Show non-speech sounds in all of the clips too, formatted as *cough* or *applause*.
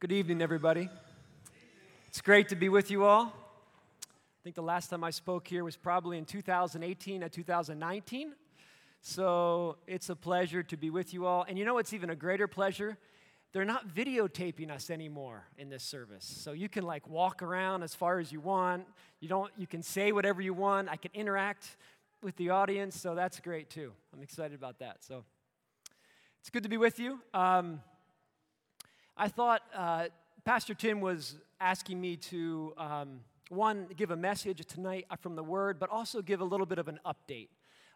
Good evening, everybody. It's great to be with you all. I think the last time I spoke here was probably in 2018 and 2019. So it's a pleasure to be with you all. And you know what's even a greater pleasure? They're not videotaping us anymore in this service. So you can like walk around as far as you want. You don't you can say whatever you want. I can interact with the audience, so that's great too. I'm excited about that. So it's good to be with you. Um, I thought uh, Pastor Tim was asking me to, um, one, give a message tonight from the Word, but also give a little bit of an update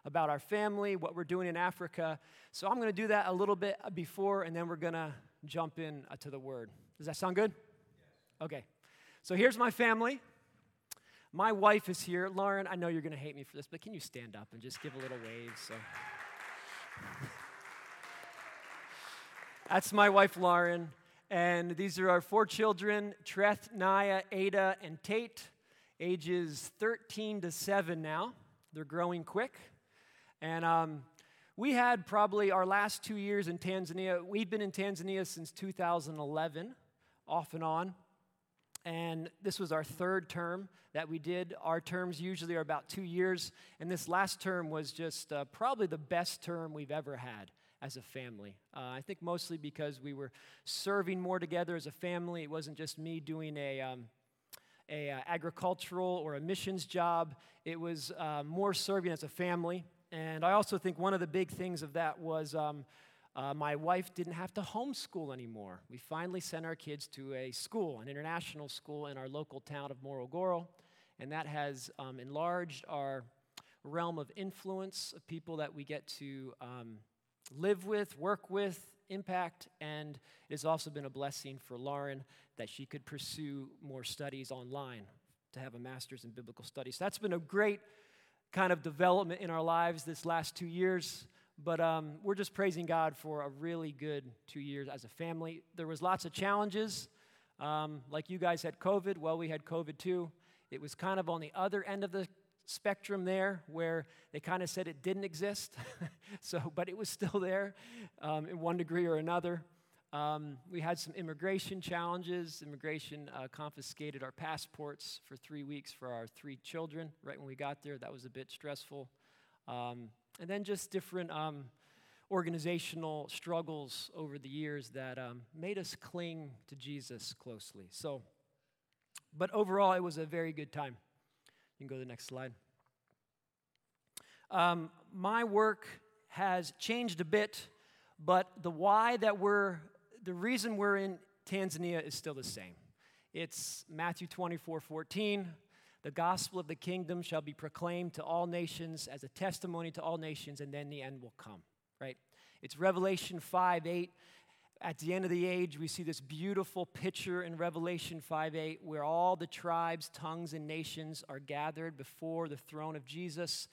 about our family, what we're doing in Africa. So I'm going to do that a little bit before, and then we're going to jump in uh, to the Word. Does that sound good? Okay. So here's my family. My wife is here. Lauren, I know you're going to hate me for this, but can you stand up and just give a little wave? So. *laughs* That's my wife, Lauren. And these are our four children Treth, Naya, Ada, and Tate, ages 13 to 7 now. They're growing quick. And um, we had probably our last two years in Tanzania. We've been in Tanzania since 2011, off and on. And this was our third term that we did. Our terms usually are about two years. And this last term was just uh, probably the best term we've ever had as a family. Uh, I think mostly because we were serving more together as a family. It wasn't just me doing a, um, a uh, agricultural or a missions job. It was uh, more serving as a family. And I also think one of the big things of that was um, uh, my wife didn't have to homeschool anymore. We finally sent our kids to a school, an international school in our local town of Morogoro, and that has um, enlarged our realm of influence of people that we get to um, live with, work with, impact, and it has also been a blessing for Lauren that she could pursue more studies online to have a master's in biblical studies. That's been a great kind of development in our lives this last two years. But um, we're just praising God for a really good two years as a family. There was lots of challenges, um, like you guys had COVID. Well, we had COVID too. It was kind of on the other end of the spectrum there where they kind of said it didn't exist. *laughs* so, but it was still there um, in one degree or another. Um, we had some immigration challenges. Immigration uh, confiscated our passports for three weeks for our three children right when we got there. That was a bit stressful. Um, and then just different um, organizational struggles over the years that um, made us cling to Jesus closely. So, but overall, it was a very good time. You can go to the next slide. Um, my work has changed a bit, but the why that we're, the reason we're in Tanzania is still the same. It's Matthew 24 14. The gospel of the kingdom shall be proclaimed to all nations as a testimony to all nations, and then the end will come, right? It's Revelation 5 8 at the end of the age, we see this beautiful picture in Revelation 5 8 where all the tribes, tongues, and nations are gathered before the throne of Jesus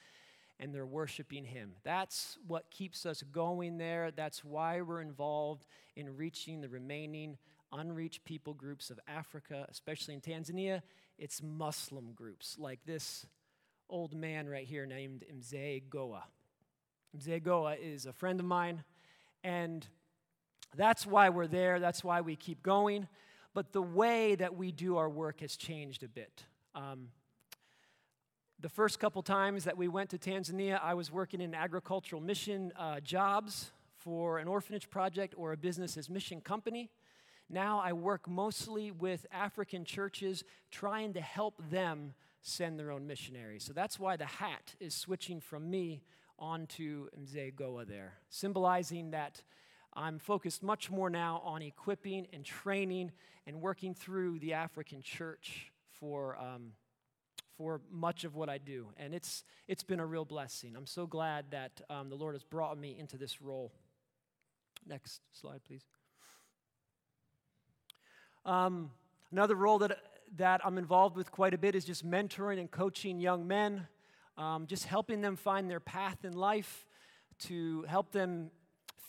and they're worshiping him. That's what keeps us going there. That's why we're involved in reaching the remaining unreached people groups of Africa, especially in Tanzania. It's Muslim groups like this old man right here named Mzee Goa. Mzee Goa is a friend of mine, and that's why we're there, that's why we keep going. But the way that we do our work has changed a bit. Um, the first couple times that we went to Tanzania, I was working in agricultural mission uh, jobs for an orphanage project or a business as mission company. Now I work mostly with African churches trying to help them send their own missionaries. So that's why the hat is switching from me onto Mzee Goa there, symbolizing that I'm focused much more now on equipping and training and working through the African church for, um, for much of what I do. And it's, it's been a real blessing. I'm so glad that um, the Lord has brought me into this role. Next slide, please. Um, another role that, that I'm involved with quite a bit is just mentoring and coaching young men, um, just helping them find their path in life, to help them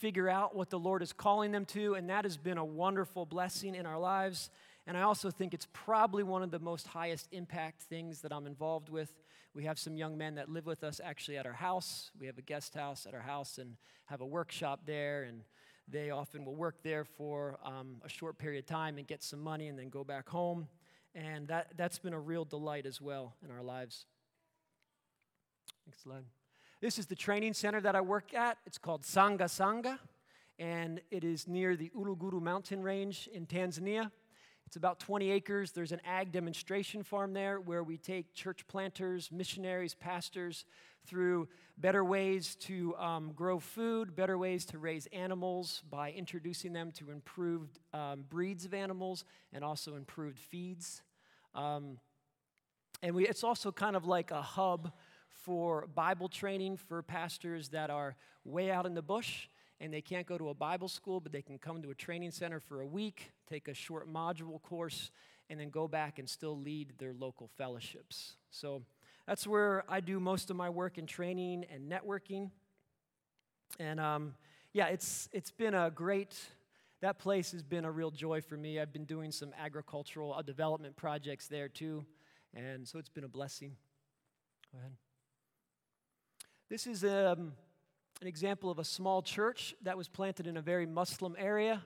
figure out what the Lord is calling them to, and that has been a wonderful blessing in our lives. And I also think it's probably one of the most highest impact things that I'm involved with. We have some young men that live with us actually at our house. We have a guest house at our house and have a workshop there, and they often will work there for um, a short period of time and get some money and then go back home. And that, that's been a real delight as well in our lives. Next slide. This is the training center that I work at. It's called Sanga Sanga, and it is near the Uluguru mountain range in Tanzania. It's about 20 acres. There's an ag demonstration farm there where we take church planters, missionaries, pastors through better ways to um, grow food, better ways to raise animals by introducing them to improved um, breeds of animals and also improved feeds. Um, and we, it's also kind of like a hub for Bible training for pastors that are way out in the bush and they can't go to a Bible school, but they can come to a training center for a week, take a short module course, and then go back and still lead their local fellowships. So that's where I do most of my work in training and networking. And um, yeah, it's, it's been a great, that place has been a real joy for me. I've been doing some agricultural uh, development projects there too. And so it's been a blessing. Go ahead. This is um, an example of a small church that was planted in a very Muslim area.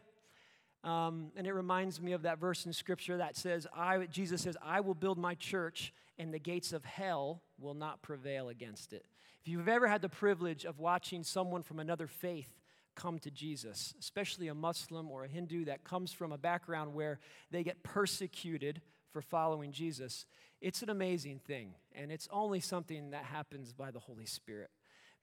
Um, and it reminds me of that verse in Scripture that says, I, Jesus says, I will build my church, and the gates of hell will not prevail against it. If you've ever had the privilege of watching someone from another faith come to Jesus, especially a Muslim or a Hindu that comes from a background where they get persecuted for following Jesus, it's an amazing thing. And it's only something that happens by the Holy Spirit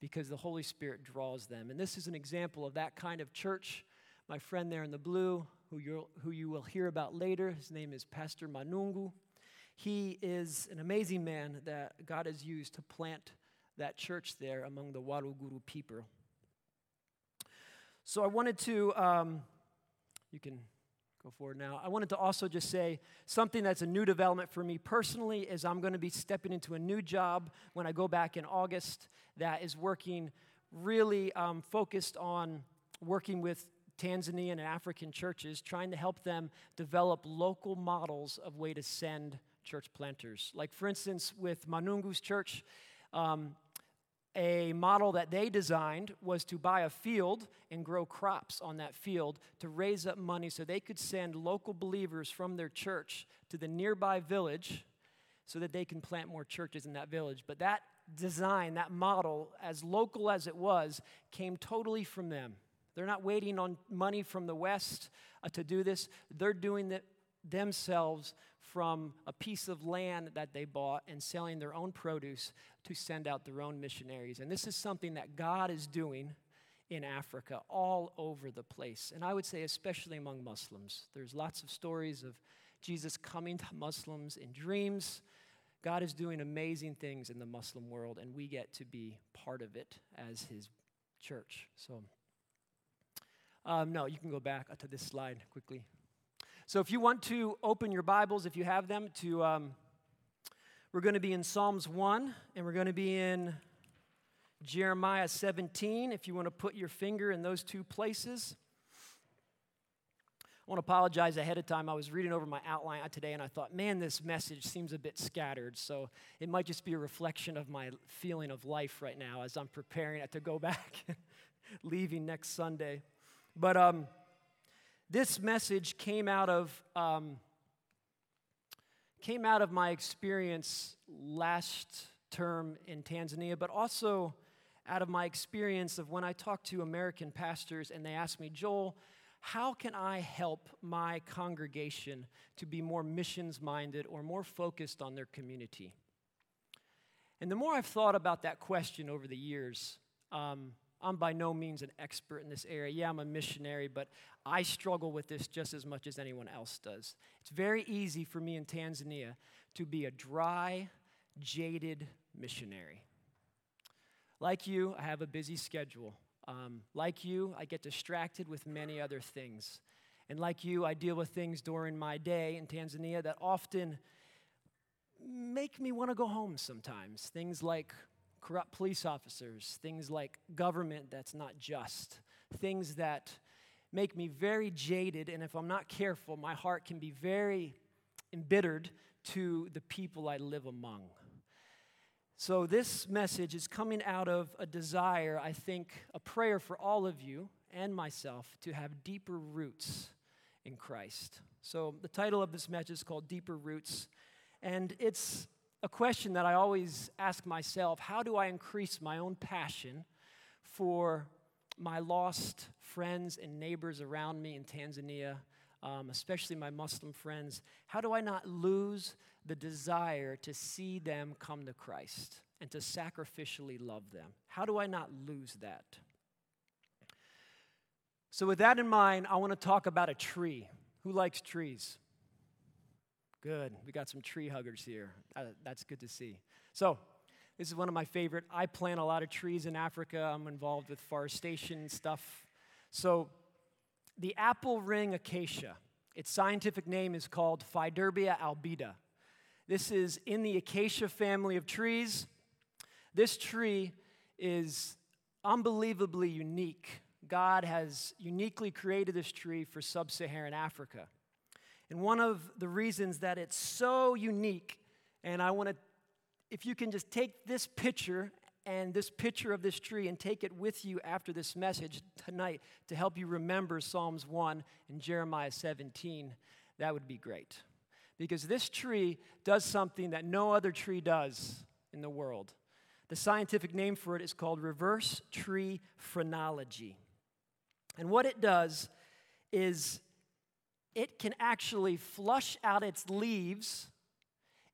because the Holy Spirit draws them. And this is an example of that kind of church. My friend there in the blue, who, you who you will hear about later, his name is Pastor Manungu. He is an amazing man that God has used to plant that church there among the Waruguru people. So I wanted to, um, you can go forward now. I wanted to also just say something that's a new development for me personally is I'm going to be stepping into a new job when I go back in August that is working really um, focused on working with Tanzanian and African churches, trying to help them develop local models of way to send church planters. Like, for instance, with Manungu's church, um, a model that they designed was to buy a field and grow crops on that field to raise up money so they could send local believers from their church to the nearby village so that they can plant more churches in that village. But that design, that model, as local as it was, came totally from them. They're not waiting on money from the West uh, to do this. They're doing it themselves from a piece of land that they bought and selling their own produce to send out their own missionaries. And this is something that God is doing in Africa, all over the place. And I would say, especially among Muslims. There's lots of stories of Jesus coming to Muslims in dreams. God is doing amazing things in the Muslim world, and we get to be part of it as his church. So, um, no, you can go back to this slide quickly. So, if you want to open your Bibles, if you have them, to um, we're going to be in Psalms 1 and we're going to be in Jeremiah 17. If you want to put your finger in those two places, I want to apologize ahead of time. I was reading over my outline today and I thought, man, this message seems a bit scattered. So it might just be a reflection of my feeling of life right now as I'm preparing to go *laughs* back, leaving next Sunday. But um, this message came out of um, came out of my experience last term in Tanzania, but also out of my experience of when I talk to American pastors and they ask me, Joel, how can I help my congregation to be more missions minded or more focused on their community? And the more I've thought about that question over the years, um, I'm by no means an expert in this area. Yeah, I'm a missionary, but I struggle with this just as much as anyone else does. It's very easy for me in Tanzania to be a dry, jaded missionary. Like you, I have a busy schedule. Um, like you, I get distracted with many other things. And like you, I deal with things during my day in Tanzania that often make me want to go home sometimes. Things like corrupt police officers, things like government that's not just, things that make me very jaded, and if I'm not careful, my heart can be very embittered to the people I live among. So, this message is coming out of a desire, I think, a prayer for all of you, and myself to have deeper roots in Christ. So, the title of this message is called Deeper Roots. And it's a question that I always ask myself how do I increase my own passion for my lost friends and neighbors around me in Tanzania, um, especially my Muslim friends? How do I not lose the desire to see them come to Christ and to sacrificially love them? How do I not lose that? So, with that in mind, I want to talk about a tree. Who likes trees? Good. We got some tree huggers here. Uh, that's good to see. So, this is one of my favorite. I plant a lot of trees in Africa. I'm involved with forestation stuff. So, the apple ring acacia, its scientific name is called Faidherbia albida. This is in the acacia family of trees. This tree is unbelievably unique. God has uniquely created this tree for sub Saharan Africa. And one of the reasons that it's so unique, and I want to, if you can just take this picture and this picture of this tree and take it with you after this message tonight to help you remember Psalms 1 and Jeremiah 17, that would be great. Because this tree does something that no other tree does in the world. The scientific name for it is called reverse tree phenology. And what it does is it can actually flush out its leaves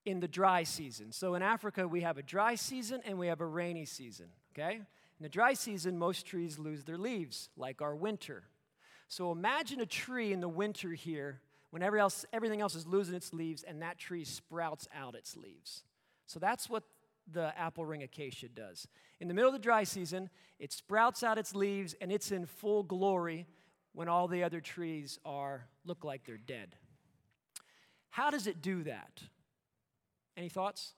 in the dry season. So in Africa, we have a dry season and we have a rainy season, okay? In the dry season, most trees lose their leaves, like our winter. So imagine a tree in the winter here when else, everything else is losing its leaves and that tree sprouts out its leaves. So that's what the apple ring acacia does. In the middle of the dry season, it sprouts out its leaves and it's in full glory when all the other trees are look like they're dead. How does it do that? Any thoughts?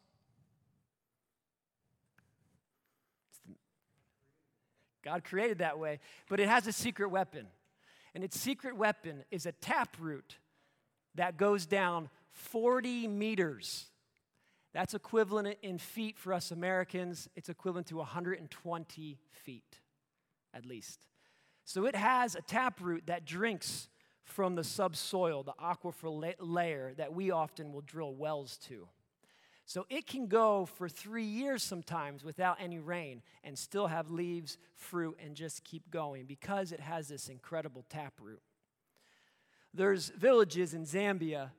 God created that way, but it has a secret weapon. And its secret weapon is a taproot that goes down 40 meters. That's equivalent in feet for us Americans. It's equivalent to 120 feet, at least. So it has a taproot that drinks from the subsoil, the aquifer layer that we often will drill wells to. So it can go for three years sometimes without any rain and still have leaves, fruit, and just keep going because it has this incredible taproot. There's villages in Zambia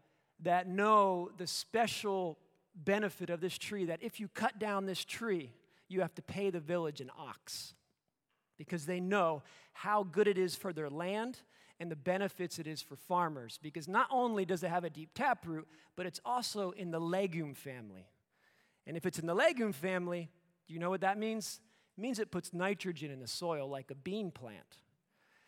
that know the special benefit of this tree that if you cut down this tree, you have to pay the village an ox because they know how good it is for their land and the benefits it is for farmers. Because not only does it have a deep taproot, but it's also in the legume family. And if it's in the legume family, do you know what that means? It means it puts nitrogen in the soil like a bean plant.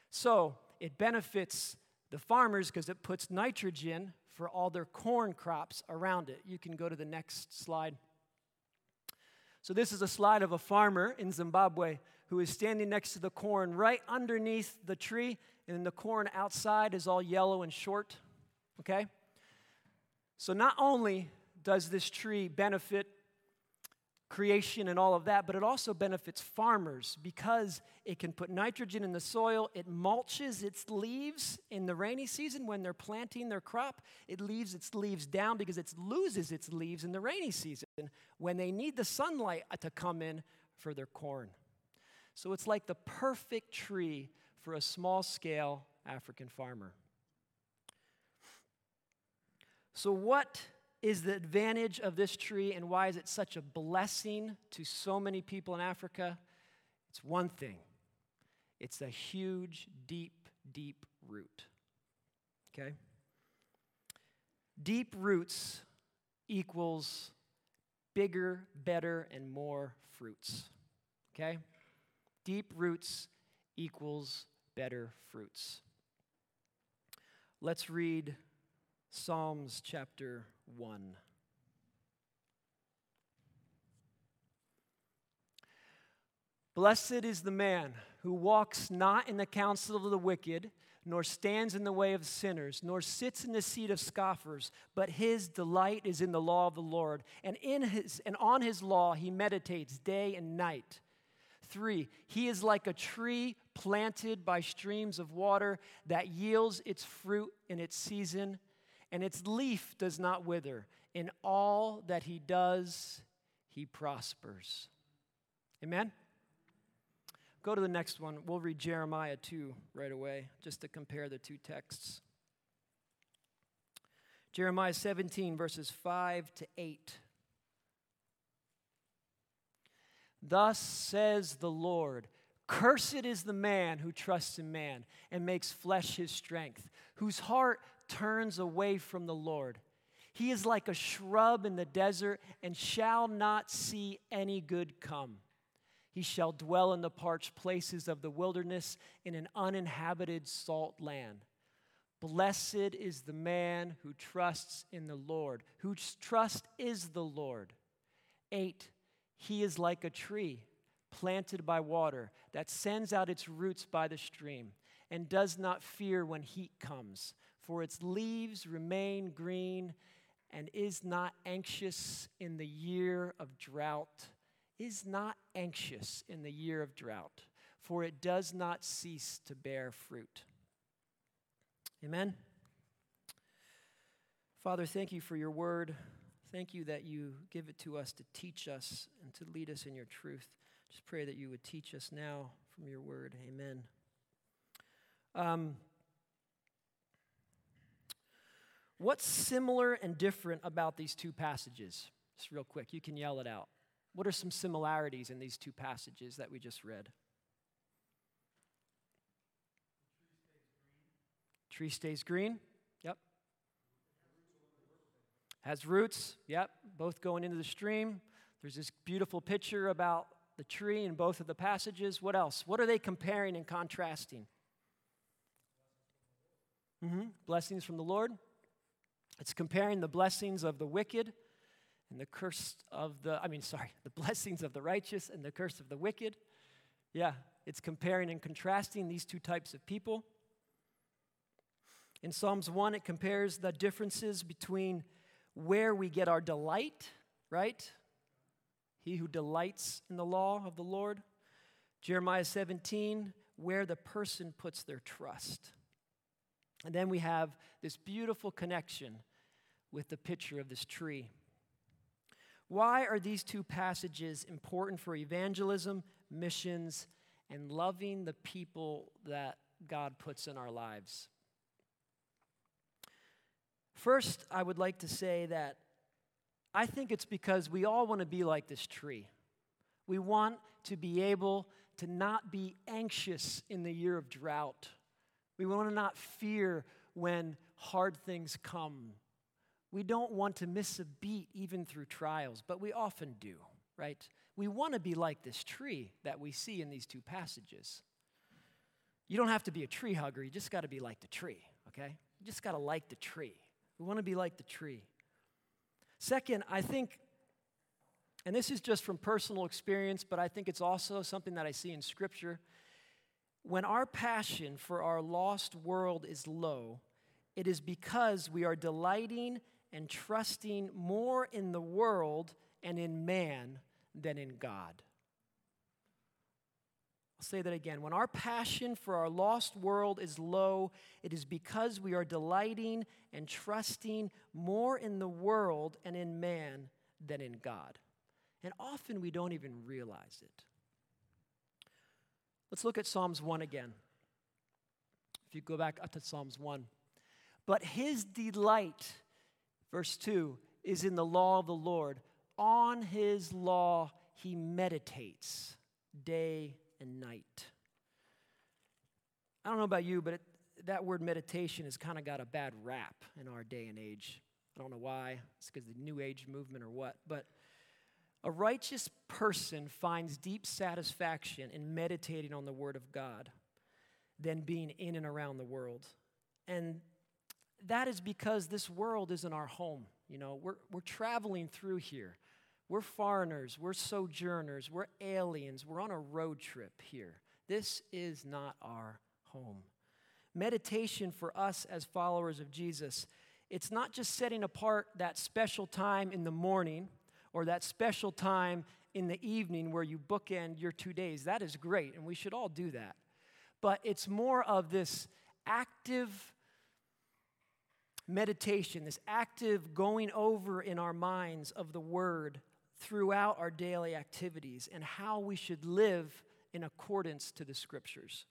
So it benefits the farmers because it puts nitrogen for all their corn crops around it. You can go to the next slide. So, this is a slide of a farmer in Zimbabwe who is standing next to the corn right underneath the tree, and the corn outside is all yellow and short. Okay? So, not only does this tree benefit creation and all of that, but it also benefits farmers because it can put nitrogen in the soil. It mulches its leaves in the rainy season when they're planting their crop. It leaves its leaves down because it loses its leaves in the rainy season when they need the sunlight to come in for their corn. So it's like the perfect tree for a small scale African farmer. So, what is the advantage of this tree and why is it such a blessing to so many people in Africa? It's one thing it's a huge, deep, deep root. Okay? Deep roots equals bigger, better, and more fruits. Okay? Deep roots equals better fruits. Let's read Psalms chapter 1. Blessed is the man who walks not in the counsel of the wicked, nor stands in the way of sinners, nor sits in the seat of scoffers, but his delight is in the law of the Lord, and in his and on his law he meditates day and night. Three, he is like a tree planted by streams of water that yields its fruit in its season, and its leaf does not wither. In all that he does, he prospers. Amen? Go to the next one. We'll read Jeremiah 2 right away, just to compare the two texts. Jeremiah 17, verses 5 to 8. Thus says the Lord Cursed is the man who trusts in man and makes flesh his strength, whose heart turns away from the Lord. He is like a shrub in the desert and shall not see any good come. He shall dwell in the parched places of the wilderness in an uninhabited salt land. Blessed is the man who trusts in the Lord, whose trust is the Lord. Eight, he is like a tree planted by water that sends out its roots by the stream and does not fear when heat comes, for its leaves remain green and is not anxious in the year of drought. Is not anxious in the year of drought, for it does not cease to bear fruit. Amen. Father, thank you for your word. Thank you that you give it to us to teach us and to lead us in your truth. Just pray that you would teach us now from your word. Amen. Um, what's similar and different about these two passages? Just real quick, you can yell it out. What are some similarities in these two passages that we just read? Tree stays green. Has roots, yep, both going into the stream. There's this beautiful picture about the tree in both of the passages. What else? What are they comparing and contrasting? Mm-hmm. Blessings from the Lord. It's comparing the blessings of the wicked and the curse of the, I mean, sorry, *laughs* the blessings of the righteous and the curse of the wicked. Yeah, it's comparing and contrasting these two types of people. In Psalms 1, it compares the differences between where we get our delight, right? He who delights in the law of the Lord. Jeremiah 17, where the person puts their trust. And then we have this beautiful connection with the picture of this tree. Why are these two passages important for evangelism, missions, and loving the people that God puts in our lives? First, I would like to say that I think it's because we all want to be like this tree. We want to be able to not be anxious in the year of drought. We want to not fear when hard things come. We don't want to miss a beat even through trials, but we often do, right? We want to be like this tree that we see in these two passages. You don't have to be a tree hugger, you just got to be like the tree, okay? You just got to like the tree. We want to be like the tree. Second, I think, and this is just from personal experience, but I think it's also something that I see in Scripture. When our passion for our lost world is low, it is because we are delighting and trusting more in the world and in man than in God. I'll say that again. When our passion for our lost world is low, it is because we are delighting and trusting more in the world and in man than in God. And often we don't even realize it. Let's look at Psalms 1 again. If you go back up to Psalms 1. But his delight, verse 2, is in the law of the Lord. On his law he meditates day and night. I don't know about you, but it, that word meditation has kind of got a bad rap in our day and age. I don't know why. It's because the New Age movement or what. But a righteous person finds deep satisfaction in meditating on the Word of God than being in and around the world. And that is because this world isn't our home. You know, we're, we're traveling through here. We're foreigners, we're sojourners, we're aliens, we're on a road trip here. This is not our home. Meditation for us as followers of Jesus, it's not just setting apart that special time in the morning or that special time in the evening where you bookend your two days. That is great, and we should all do that. But it's more of this active meditation, this active going over in our minds of the Word throughout our daily activities and how we should live in accordance to the Scriptures.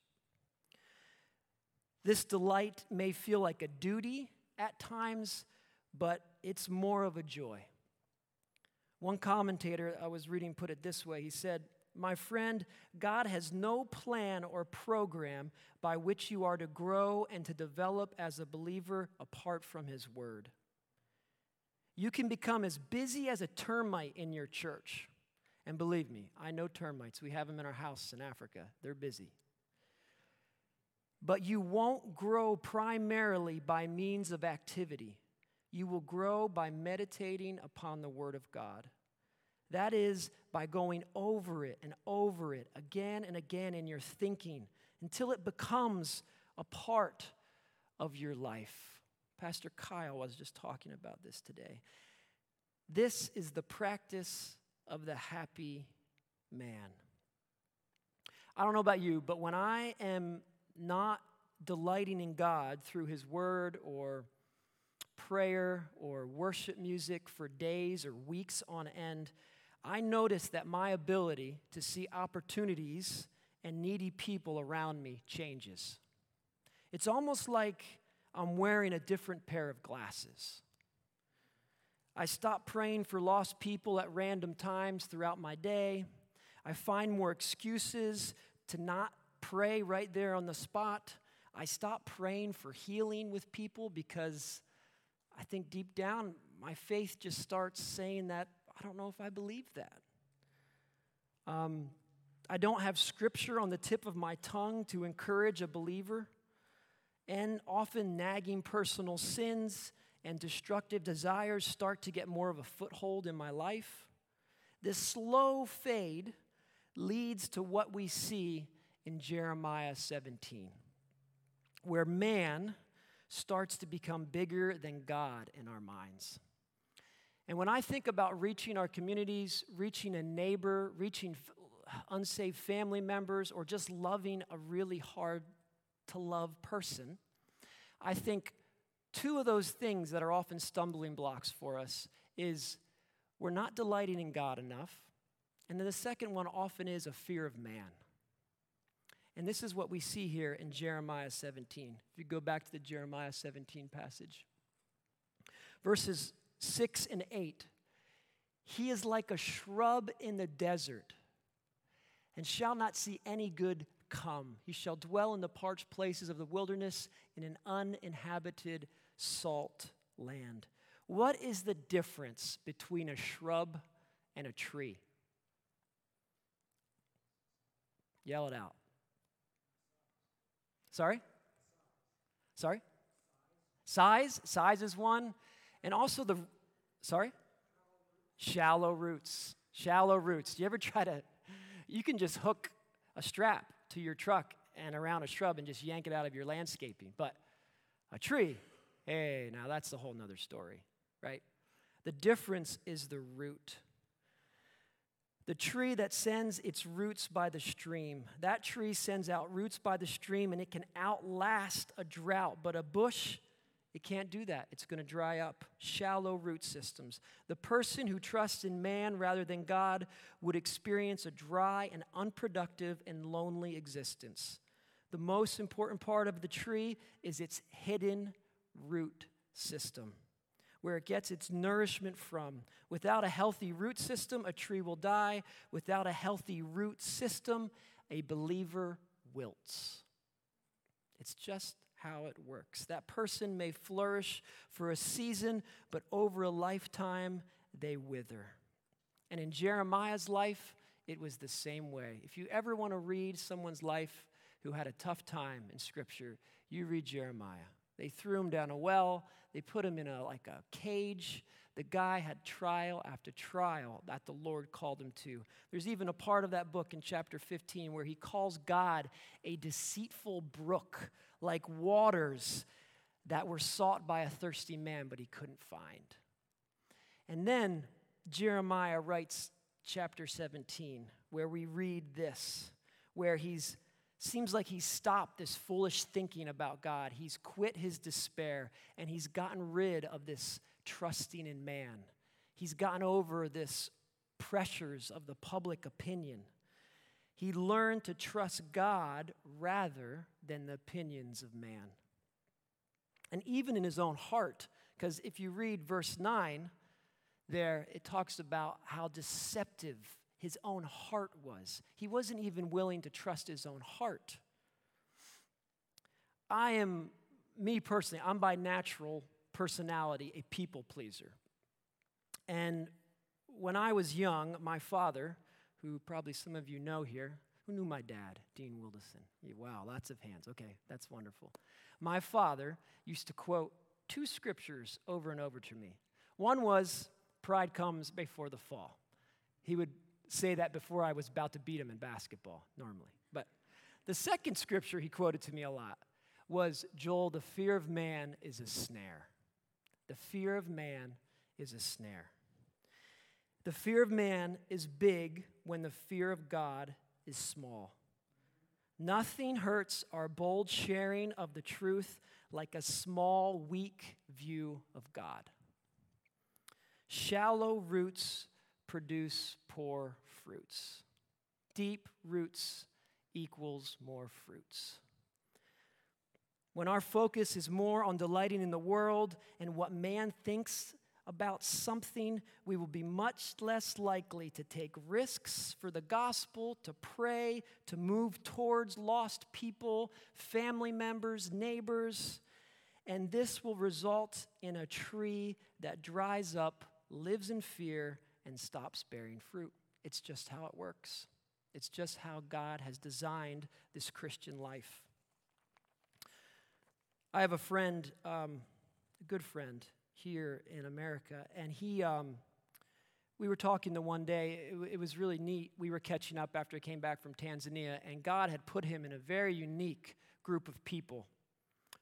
This delight may feel like a duty at times, but it's more of a joy. One commentator I was reading put it this way He said, My friend, God has no plan or program by which you are to grow and to develop as a believer apart from His Word. You can become as busy as a termite in your church. And believe me, I know termites. We have them in our house in Africa. They're busy. But you won't grow primarily by means of activity. You will grow by meditating upon the Word of God. That is by going over it and over it again and again in your thinking until it becomes a part of your life. Pastor Kyle was just talking about this today. This is the practice of the happy man. I don't know about you, but when I am not delighting in God through His Word or prayer or worship music for days or weeks on end, I notice that my ability to see opportunities and needy people around me changes. It's almost like I'm wearing a different pair of glasses. I stop praying for lost people at random times throughout my day. I find more excuses to not pray right there on the spot. I stop praying for healing with people because I think deep down my faith just starts saying that I don't know if I believe that. Um, I don't have scripture on the tip of my tongue to encourage a believer. And often nagging personal sins and destructive desires start to get more of a foothold in my life. This slow fade leads to what we see in Jeremiah 17, where man starts to become bigger than God in our minds. And when I think about reaching our communities, reaching a neighbor, reaching unsaved family members, or just loving a really hard to love person, I think two of those things that are often stumbling blocks for us is we're not delighting in God enough. And then the second one often is a fear of man. And this is what we see here in Jeremiah 17. If you go back to the Jeremiah 17 passage, verses 6 and 8. He is like a shrub in the desert and shall not see any good come. He shall dwell in the parched places of the wilderness in an uninhabited salt land. What is the difference between a shrub and a tree? Yell it out. Sorry? Sorry? Size? Size is one. And also the, sorry? Shallow roots. Shallow roots. Do you ever try to, you can just hook a strap to your truck and around a shrub and just yank it out of your landscaping. But a tree, hey, now that's a whole nother story, right? The difference is the root. The tree that sends its roots by the stream, that tree sends out roots by the stream and it can outlast a drought. But a bush, it can't do that. It's going to dry up. Shallow root systems. The person who trusts in man rather than God would experience a dry and unproductive and lonely existence. The most important part of the tree is its hidden root system, where it gets its nourishment from. Without a healthy root system, a tree will die. Without a healthy root system, a believer wilts. It's just how it works. That person may flourish for a season, but over a lifetime, they wither. And in Jeremiah's life, it was the same way. If you ever want to read someone's life who had a tough time in Scripture, you read Jeremiah. They threw him down a well, they put him in a, like a cage. The guy had trial after trial that the Lord called him to. There's even a part of that book in chapter 15 where he calls God a deceitful brook like waters that were sought by a thirsty man, but he couldn't find. And then Jeremiah writes chapter 17, where we read this, where he's seems like he's stopped this foolish thinking about God. He's quit his despair and he's gotten rid of this trusting in man. He's gotten over this pressures of the public opinion. He learned to trust God rather than the opinions of man. And even in his own heart, because if you read verse 9, there it talks about how deceptive his own heart was. He wasn't even willing to trust his own heart. I am, me personally, I'm by natural personality a people pleaser. And when I was young, my father, who probably some of you know here, who knew my dad, Dean Wilderson? Wow, lots of hands. Okay, that's wonderful. My father used to quote two scriptures over and over to me. One was, Pride comes before the fall. He would say that before I was about to beat him in basketball, normally. But the second scripture he quoted to me a lot was Joel, the fear of man is a snare. The fear of man is a snare. The fear of man is big when the fear of God is small. Nothing hurts our bold sharing of the truth like a small, weak view of God. Shallow roots produce poor fruits. Deep roots equals more fruits. When our focus is more on delighting in the world and what man thinks about something, we will be much less likely to take risks for the gospel, to pray, to move towards lost people, family members, neighbors. And this will result in a tree that dries up, lives in fear, and stops bearing fruit. It's just how it works. It's just how God has designed this Christian life. I have a friend, um, a good friend here in America, and he, um, we were talking the one day. It, it was really neat. We were catching up after he came back from Tanzania, and God had put him in a very unique group of people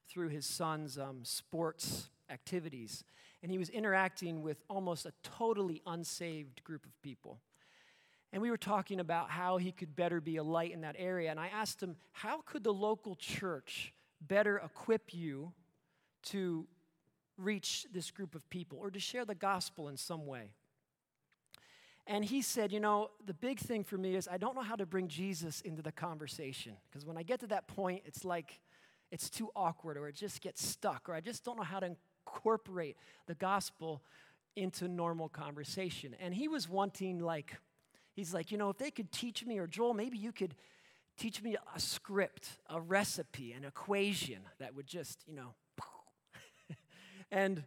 through his son's um, sports activities. And he was interacting with almost a totally unsaved group of people. And we were talking about how he could better be a light in that area. And I asked him, How could the local church better equip you to reach this group of people or to share the gospel in some way? And he said, You know, the big thing for me is I don't know how to bring Jesus into the conversation. Because when I get to that point, it's like it's too awkward or it just gets stuck or I just don't know how to incorporate the gospel into normal conversation. And he was wanting, like, He's like, you know, if they could teach me, or Joel, maybe you could teach me a script, a recipe, an equation that would just, you know, and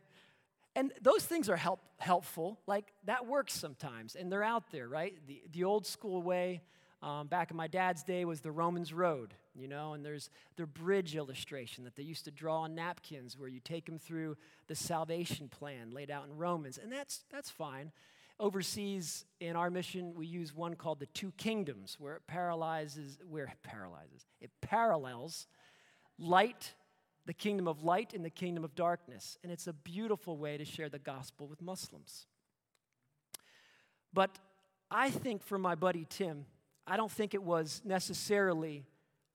and those things are help, helpful. Like that works sometimes, and they're out there, right? The the old school way. Um, back in my dad's day was the Romans Road, you know, and there's the bridge illustration that they used to draw on napkins where you take them through the salvation plan laid out in Romans, and that's that's fine. Overseas, in our mission, we use one called the Two Kingdoms, where it paralyzes, where it paralyzes, it parallels light, the kingdom of light, and the kingdom of darkness. And it's a beautiful way to share the gospel with Muslims. But I think for my buddy Tim, I don't think it was necessarily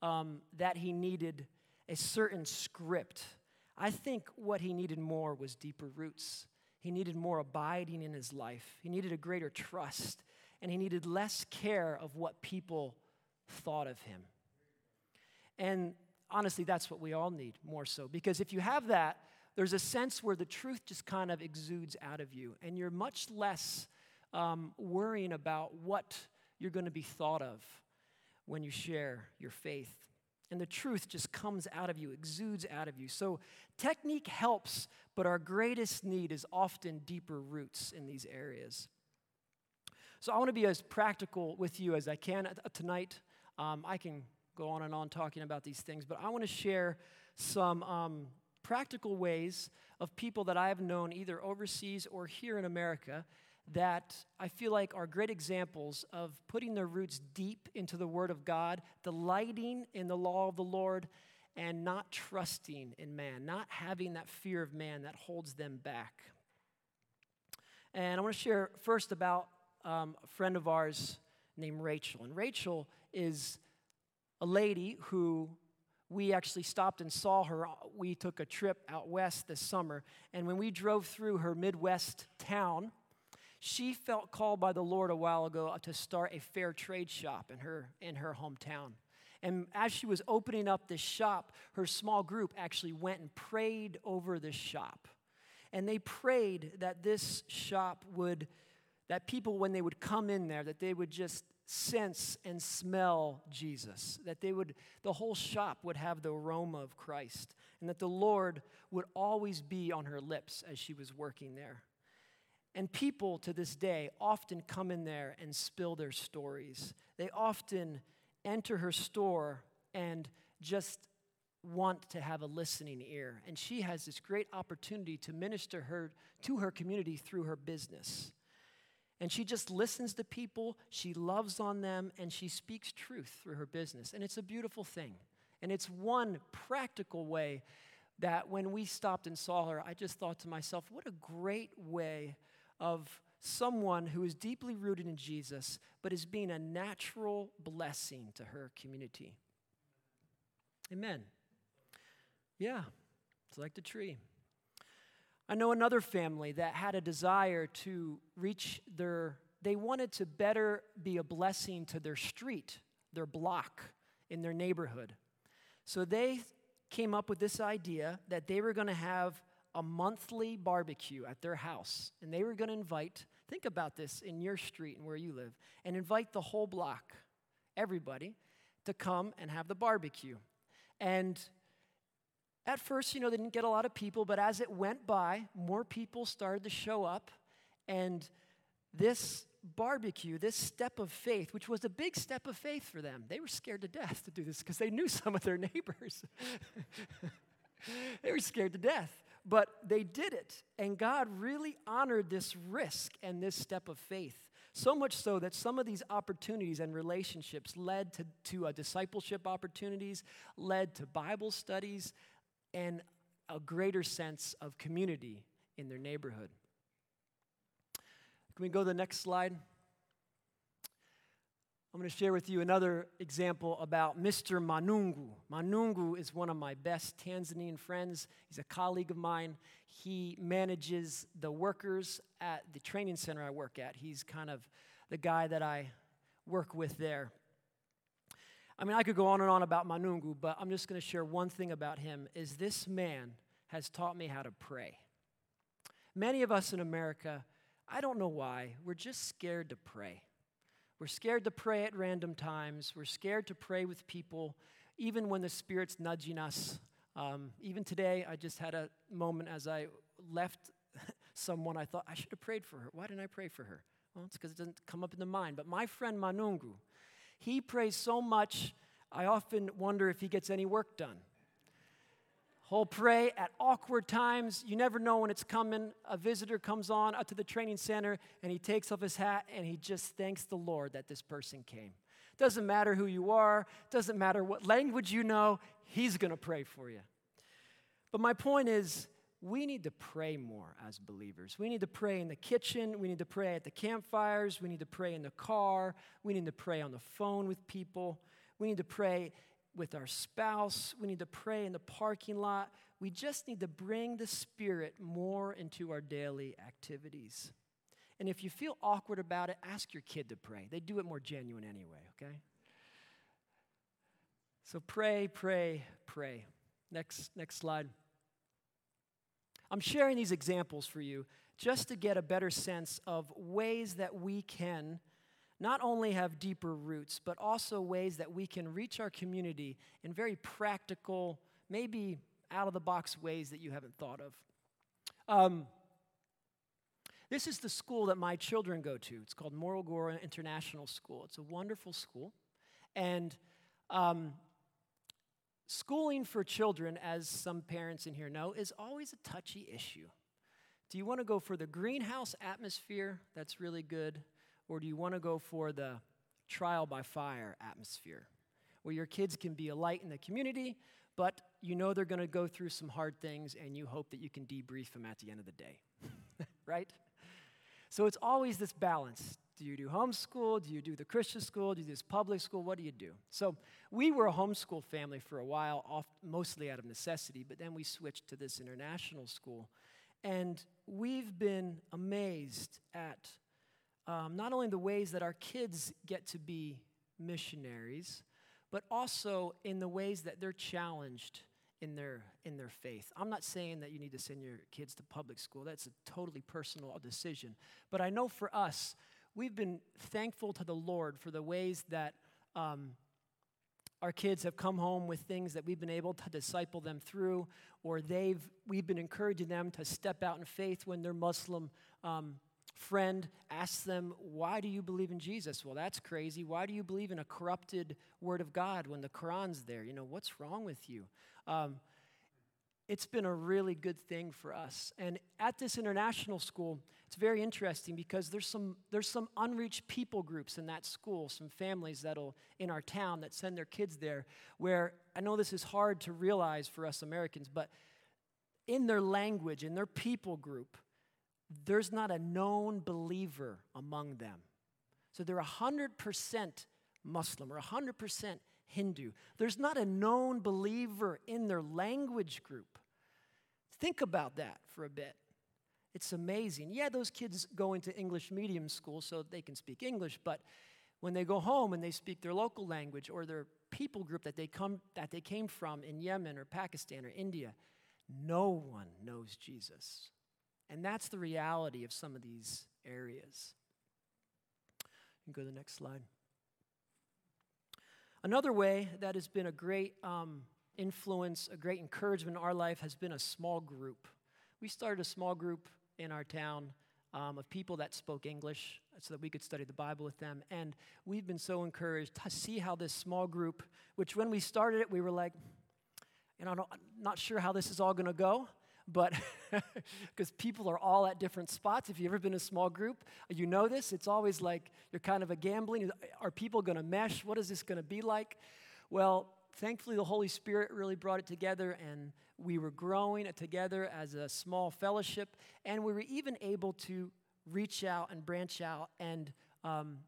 um, that he needed a certain script. I think what he needed more was deeper roots. He needed more abiding in his life. He needed a greater trust. And he needed less care of what people thought of him. And honestly, that's what we all need more so. Because if you have that, there's a sense where the truth just kind of exudes out of you. And you're much less um, worrying about what you're going to be thought of when you share your faith and the truth just comes out of you, exudes out of you. So, technique helps, but our greatest need is often deeper roots in these areas. So, I want to be as practical with you as I can tonight. Um, I can go on and on talking about these things, but I want to share some um, practical ways of people that I have known either overseas or here in America that I feel like are great examples of putting their roots deep into the Word of God, delighting in the law of the Lord, and not trusting in man, not having that fear of man that holds them back. And I want to share first about um, a friend of ours named Rachel. And Rachel is a lady who we actually stopped and saw her. We took a trip out west this summer. And when we drove through her Midwest town, she felt called by the Lord a while ago to start a fair trade shop in her, in her hometown. And as she was opening up this shop, her small group actually went and prayed over this shop. And they prayed that this shop would, that people, when they would come in there, that they would just sense and smell Jesus, that they would, the whole shop would have the aroma of Christ, and that the Lord would always be on her lips as she was working there. And people to this day often come in there and spill their stories. They often enter her store and just want to have a listening ear. And she has this great opportunity to minister her to her community through her business. And she just listens to people, she loves on them, and she speaks truth through her business. And it's a beautiful thing. And it's one practical way that when we stopped and saw her, I just thought to myself, what a great way of someone who is deeply rooted in Jesus, but is being a natural blessing to her community. Amen. Yeah, it's like the tree. I know another family that had a desire to reach their, they wanted to better be a blessing to their street, their block, in their neighborhood. So they came up with this idea that they were going to have a monthly barbecue at their house. And they were going to invite, think about this in your street and where you live, and invite the whole block, everybody, to come and have the barbecue. And at first, you know, they didn't get a lot of people, but as it went by, more people started to show up. And this barbecue, this step of faith, which was a big step of faith for them, they were scared to death to do this because they knew *laughs* some of their neighbors. *laughs* they were scared to death. But they did it, and God really honored this risk and this step of faith. So much so that some of these opportunities and relationships led to, to uh, discipleship opportunities, led to Bible studies, and a greater sense of community in their neighborhood. Can we go to the next slide? I'm going to share with you another example about Mr. Manungu. Manungu is one of my best Tanzanian friends. He's a colleague of mine. He manages the workers at the training center I work at. He's kind of the guy that I work with there. I mean, I could go on and on about Manungu, but I'm just going to share one thing about him is this man has taught me how to pray. Many of us in America, I don't know why, we're just scared to pray. We're scared to pray at random times. We're scared to pray with people, even when the Spirit's nudging us. Um, even today, I just had a moment as I left *laughs* someone, I thought, I should have prayed for her. Why didn't I pray for her? Well, it's because it doesn't come up in the mind. But my friend Manungu, he prays so much, I often wonder if he gets any work done. He'll pray at awkward times. You never know when it's coming. A visitor comes on up to the training center and he takes off his hat and he just thanks the Lord that this person came. Doesn't matter who you are, doesn't matter what language you know, he's going to pray for you. But my point is, we need to pray more as believers. We need to pray in the kitchen. We need to pray at the campfires. We need to pray in the car. We need to pray on the phone with people. We need to pray with our spouse. We need to pray in the parking lot. We just need to bring the Spirit more into our daily activities. And if you feel awkward about it, ask your kid to pray. They do it more genuine anyway, okay? So pray, pray, pray. Next, next slide. I'm sharing these examples for you just to get a better sense of ways that we can not only have deeper roots, but also ways that we can reach our community in very practical, maybe out of the box ways that you haven't thought of. Um, this is the school that my children go to. It's called Morogoro International School. It's a wonderful school. And um, schooling for children, as some parents in here know, is always a touchy issue. Do you want to go for the greenhouse atmosphere? That's really good. Or do you want to go for the trial by fire atmosphere, where your kids can be a light in the community, but you know they're going to go through some hard things and you hope that you can debrief them at the end of the day, *laughs* right? So it's always this balance. Do you do homeschool? Do you do the Christian school? Do you do this public school? What do you do? So we were a homeschool family for a while, off, mostly out of necessity, but then we switched to this international school. And we've been amazed at um, not only the ways that our kids get to be missionaries, but also in the ways that they're challenged in their in their faith. I'm not saying that you need to send your kids to public school. That's a totally personal decision. But I know for us, we've been thankful to the Lord for the ways that um, our kids have come home with things that we've been able to disciple them through, or they've we've been encouraging them to step out in faith when their Muslim um, friend asks them, Why do you believe in Jesus? Well, that's crazy. Why do you believe in a corrupted word of God when the Quran's there? You know, what's wrong with you? Um, it's been a really good thing for us. And at this international school, it's very interesting because there's some, there's some unreached people groups in that school, some families that'll in our town that send their kids there, where I know this is hard to realize for us Americans, but in their language, in their people group, there's not a known believer among them. So they're 100% Muslim or 100% Hindu. There's not a known believer in their language group. Think about that for a bit. It's amazing. Yeah, those kids go into English medium school so they can speak English, but when they go home and they speak their local language or their people group that they come that they came from in Yemen or Pakistan or India, no one knows Jesus. And that's the reality of some of these areas. You can go to the next slide. Another way that has been a great um, influence, a great encouragement in our life has been a small group. We started a small group in our town um, of people that spoke English so that we could study the Bible with them. And we've been so encouraged to see how this small group, which when we started it, we were like, you know, I'm not sure how this is all going to go but *laughs* because people are all at different spots. If you've ever been in a small group, you know this. It's always like you're kind of a gambling. Are people going to mesh? What is this going to be like? Well, thankfully, the Holy Spirit really brought it together, and we were growing it together as a small fellowship, and we were even able to reach out and branch out and um,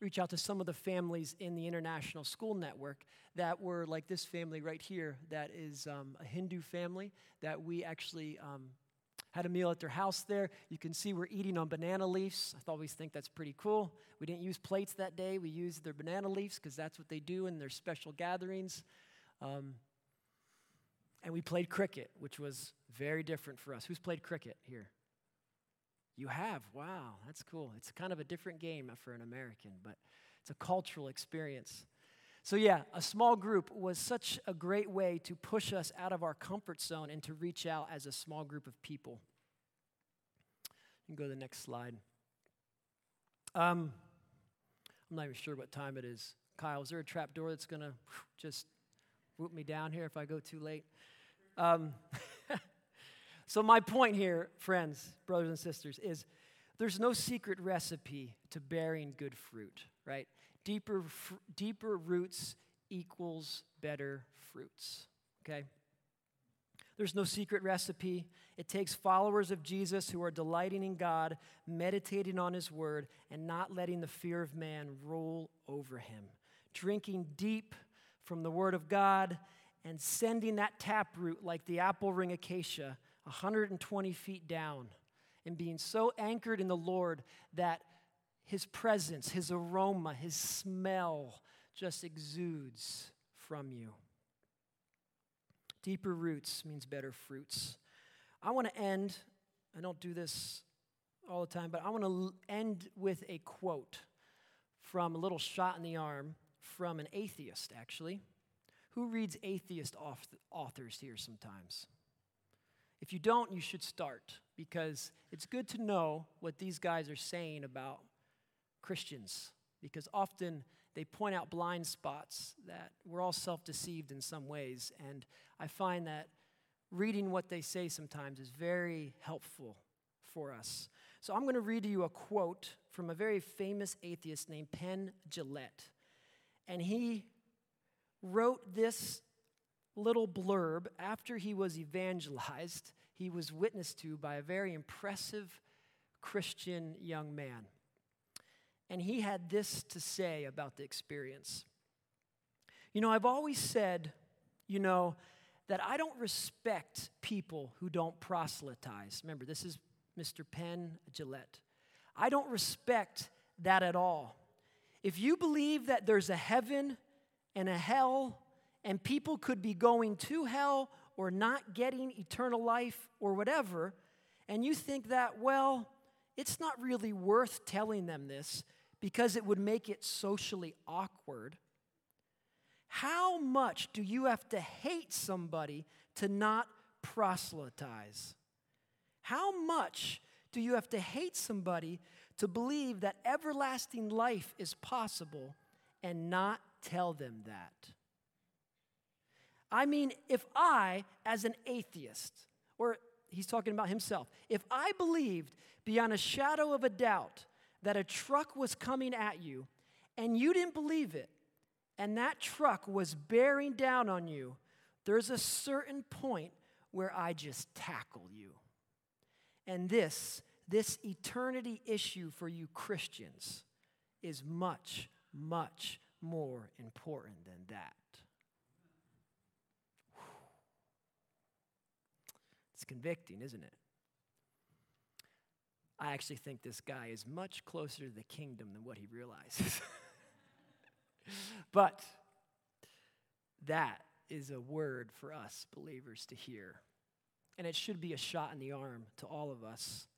reach out to some of the families in the International School Network that were like this family right here, that is um, a Hindu family that we actually um, had a meal at their house there. You can see we're eating on banana leaves. I always think that's pretty cool. We didn't use plates that day, we used their banana leaves because that's what they do in their special gatherings. Um, and we played cricket, which was very different for us. Who's played cricket here? You have? Wow, that's cool. It's kind of a different game for an American, but it's a cultural experience. So, yeah, a small group was such a great way to push us out of our comfort zone and to reach out as a small group of people. You can go to the next slide. Um, I'm not even sure what time it is. Kyle, is there a trap door that's going to just whoop me down here if I go too late? Um, *laughs* So, my point here, friends, brothers and sisters, is there's no secret recipe to bearing good fruit, right? Deeper, fr- deeper roots equals better fruits, okay? There's no secret recipe. It takes followers of Jesus who are delighting in God, meditating on His Word, and not letting the fear of man rule over him. Drinking deep from the Word of God and sending that taproot like the apple ring acacia 120 feet down and being so anchored in the Lord that his presence, his aroma, his smell just exudes from you. Deeper roots means better fruits. I want to end, I don't do this all the time, but I want to end with a quote from a little shot in the arm from an atheist, actually. Who reads atheist authors here sometimes? If you don't, you should start because it's good to know what these guys are saying about Christians because often they point out blind spots that we're all self deceived in some ways. And I find that reading what they say sometimes is very helpful for us. So I'm going to read to you a quote from a very famous atheist named Penn Jillette. And he wrote this little blurb after he was evangelized, he was witnessed to by a very impressive Christian young man. And he had this to say about the experience. You know, I've always said, you know, that I don't respect people who don't proselytize. Remember, this is Mr. Penn Jillette. I don't respect that at all. If you believe that there's a heaven and a hell, and people could be going to hell or not getting eternal life or whatever, and you think that, well, it's not really worth telling them this because it would make it socially awkward. How much do you have to hate somebody to not proselytize? How much do you have to hate somebody to believe that everlasting life is possible and not tell them that? I mean, if I, as an atheist, or he's talking about himself, if I believed beyond a shadow of a doubt that a truck was coming at you and you didn't believe it, and that truck was bearing down on you, there's a certain point where I just tackle you. And this, this eternity issue for you Christians is much, much more important than that. It's convicting, isn't it? I actually think this guy is much closer to the kingdom than what he realizes. *laughs* but that is a word for us believers to hear. And it should be a shot in the arm to all of us.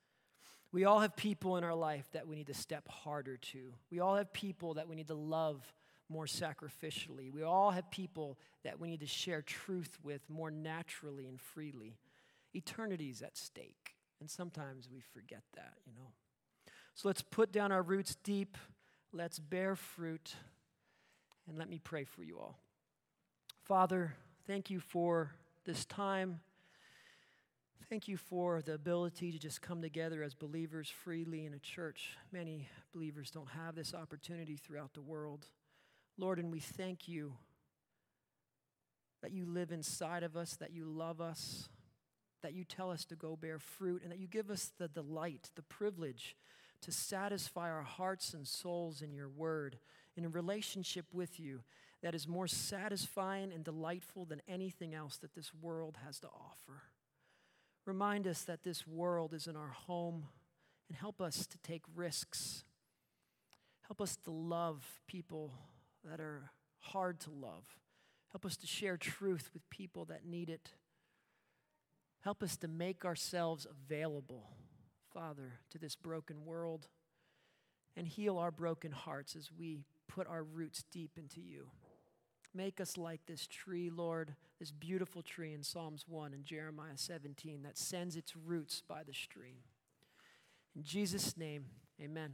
We all have people in our life that we need to step harder to. We all have people that we need to love more sacrificially. We all have people that we need to share truth with more naturally and freely. Eternity is at stake. And sometimes we forget that, you know. So let's put down our roots deep. Let's bear fruit. And let me pray for you all. Father, thank you for this time. Thank you for the ability to just come together as believers freely in a church. Many believers don't have this opportunity throughout the world. Lord, and we thank you that you live inside of us, that you love us, that you tell us to go bear fruit, and that you give us the delight, the privilege to satisfy our hearts and souls in your word, in a relationship with you that is more satisfying and delightful than anything else that this world has to offer. Remind us that this world is in our home and help us to take risks. Help us to love people that are hard to love. Help us to share truth with people that need it. Help us to make ourselves available, Father, to this broken world and heal our broken hearts as we put our roots deep into you. Make us like this tree, Lord, this beautiful tree in Psalms 1 and Jeremiah 17 that sends its roots by the stream. In Jesus' name, amen.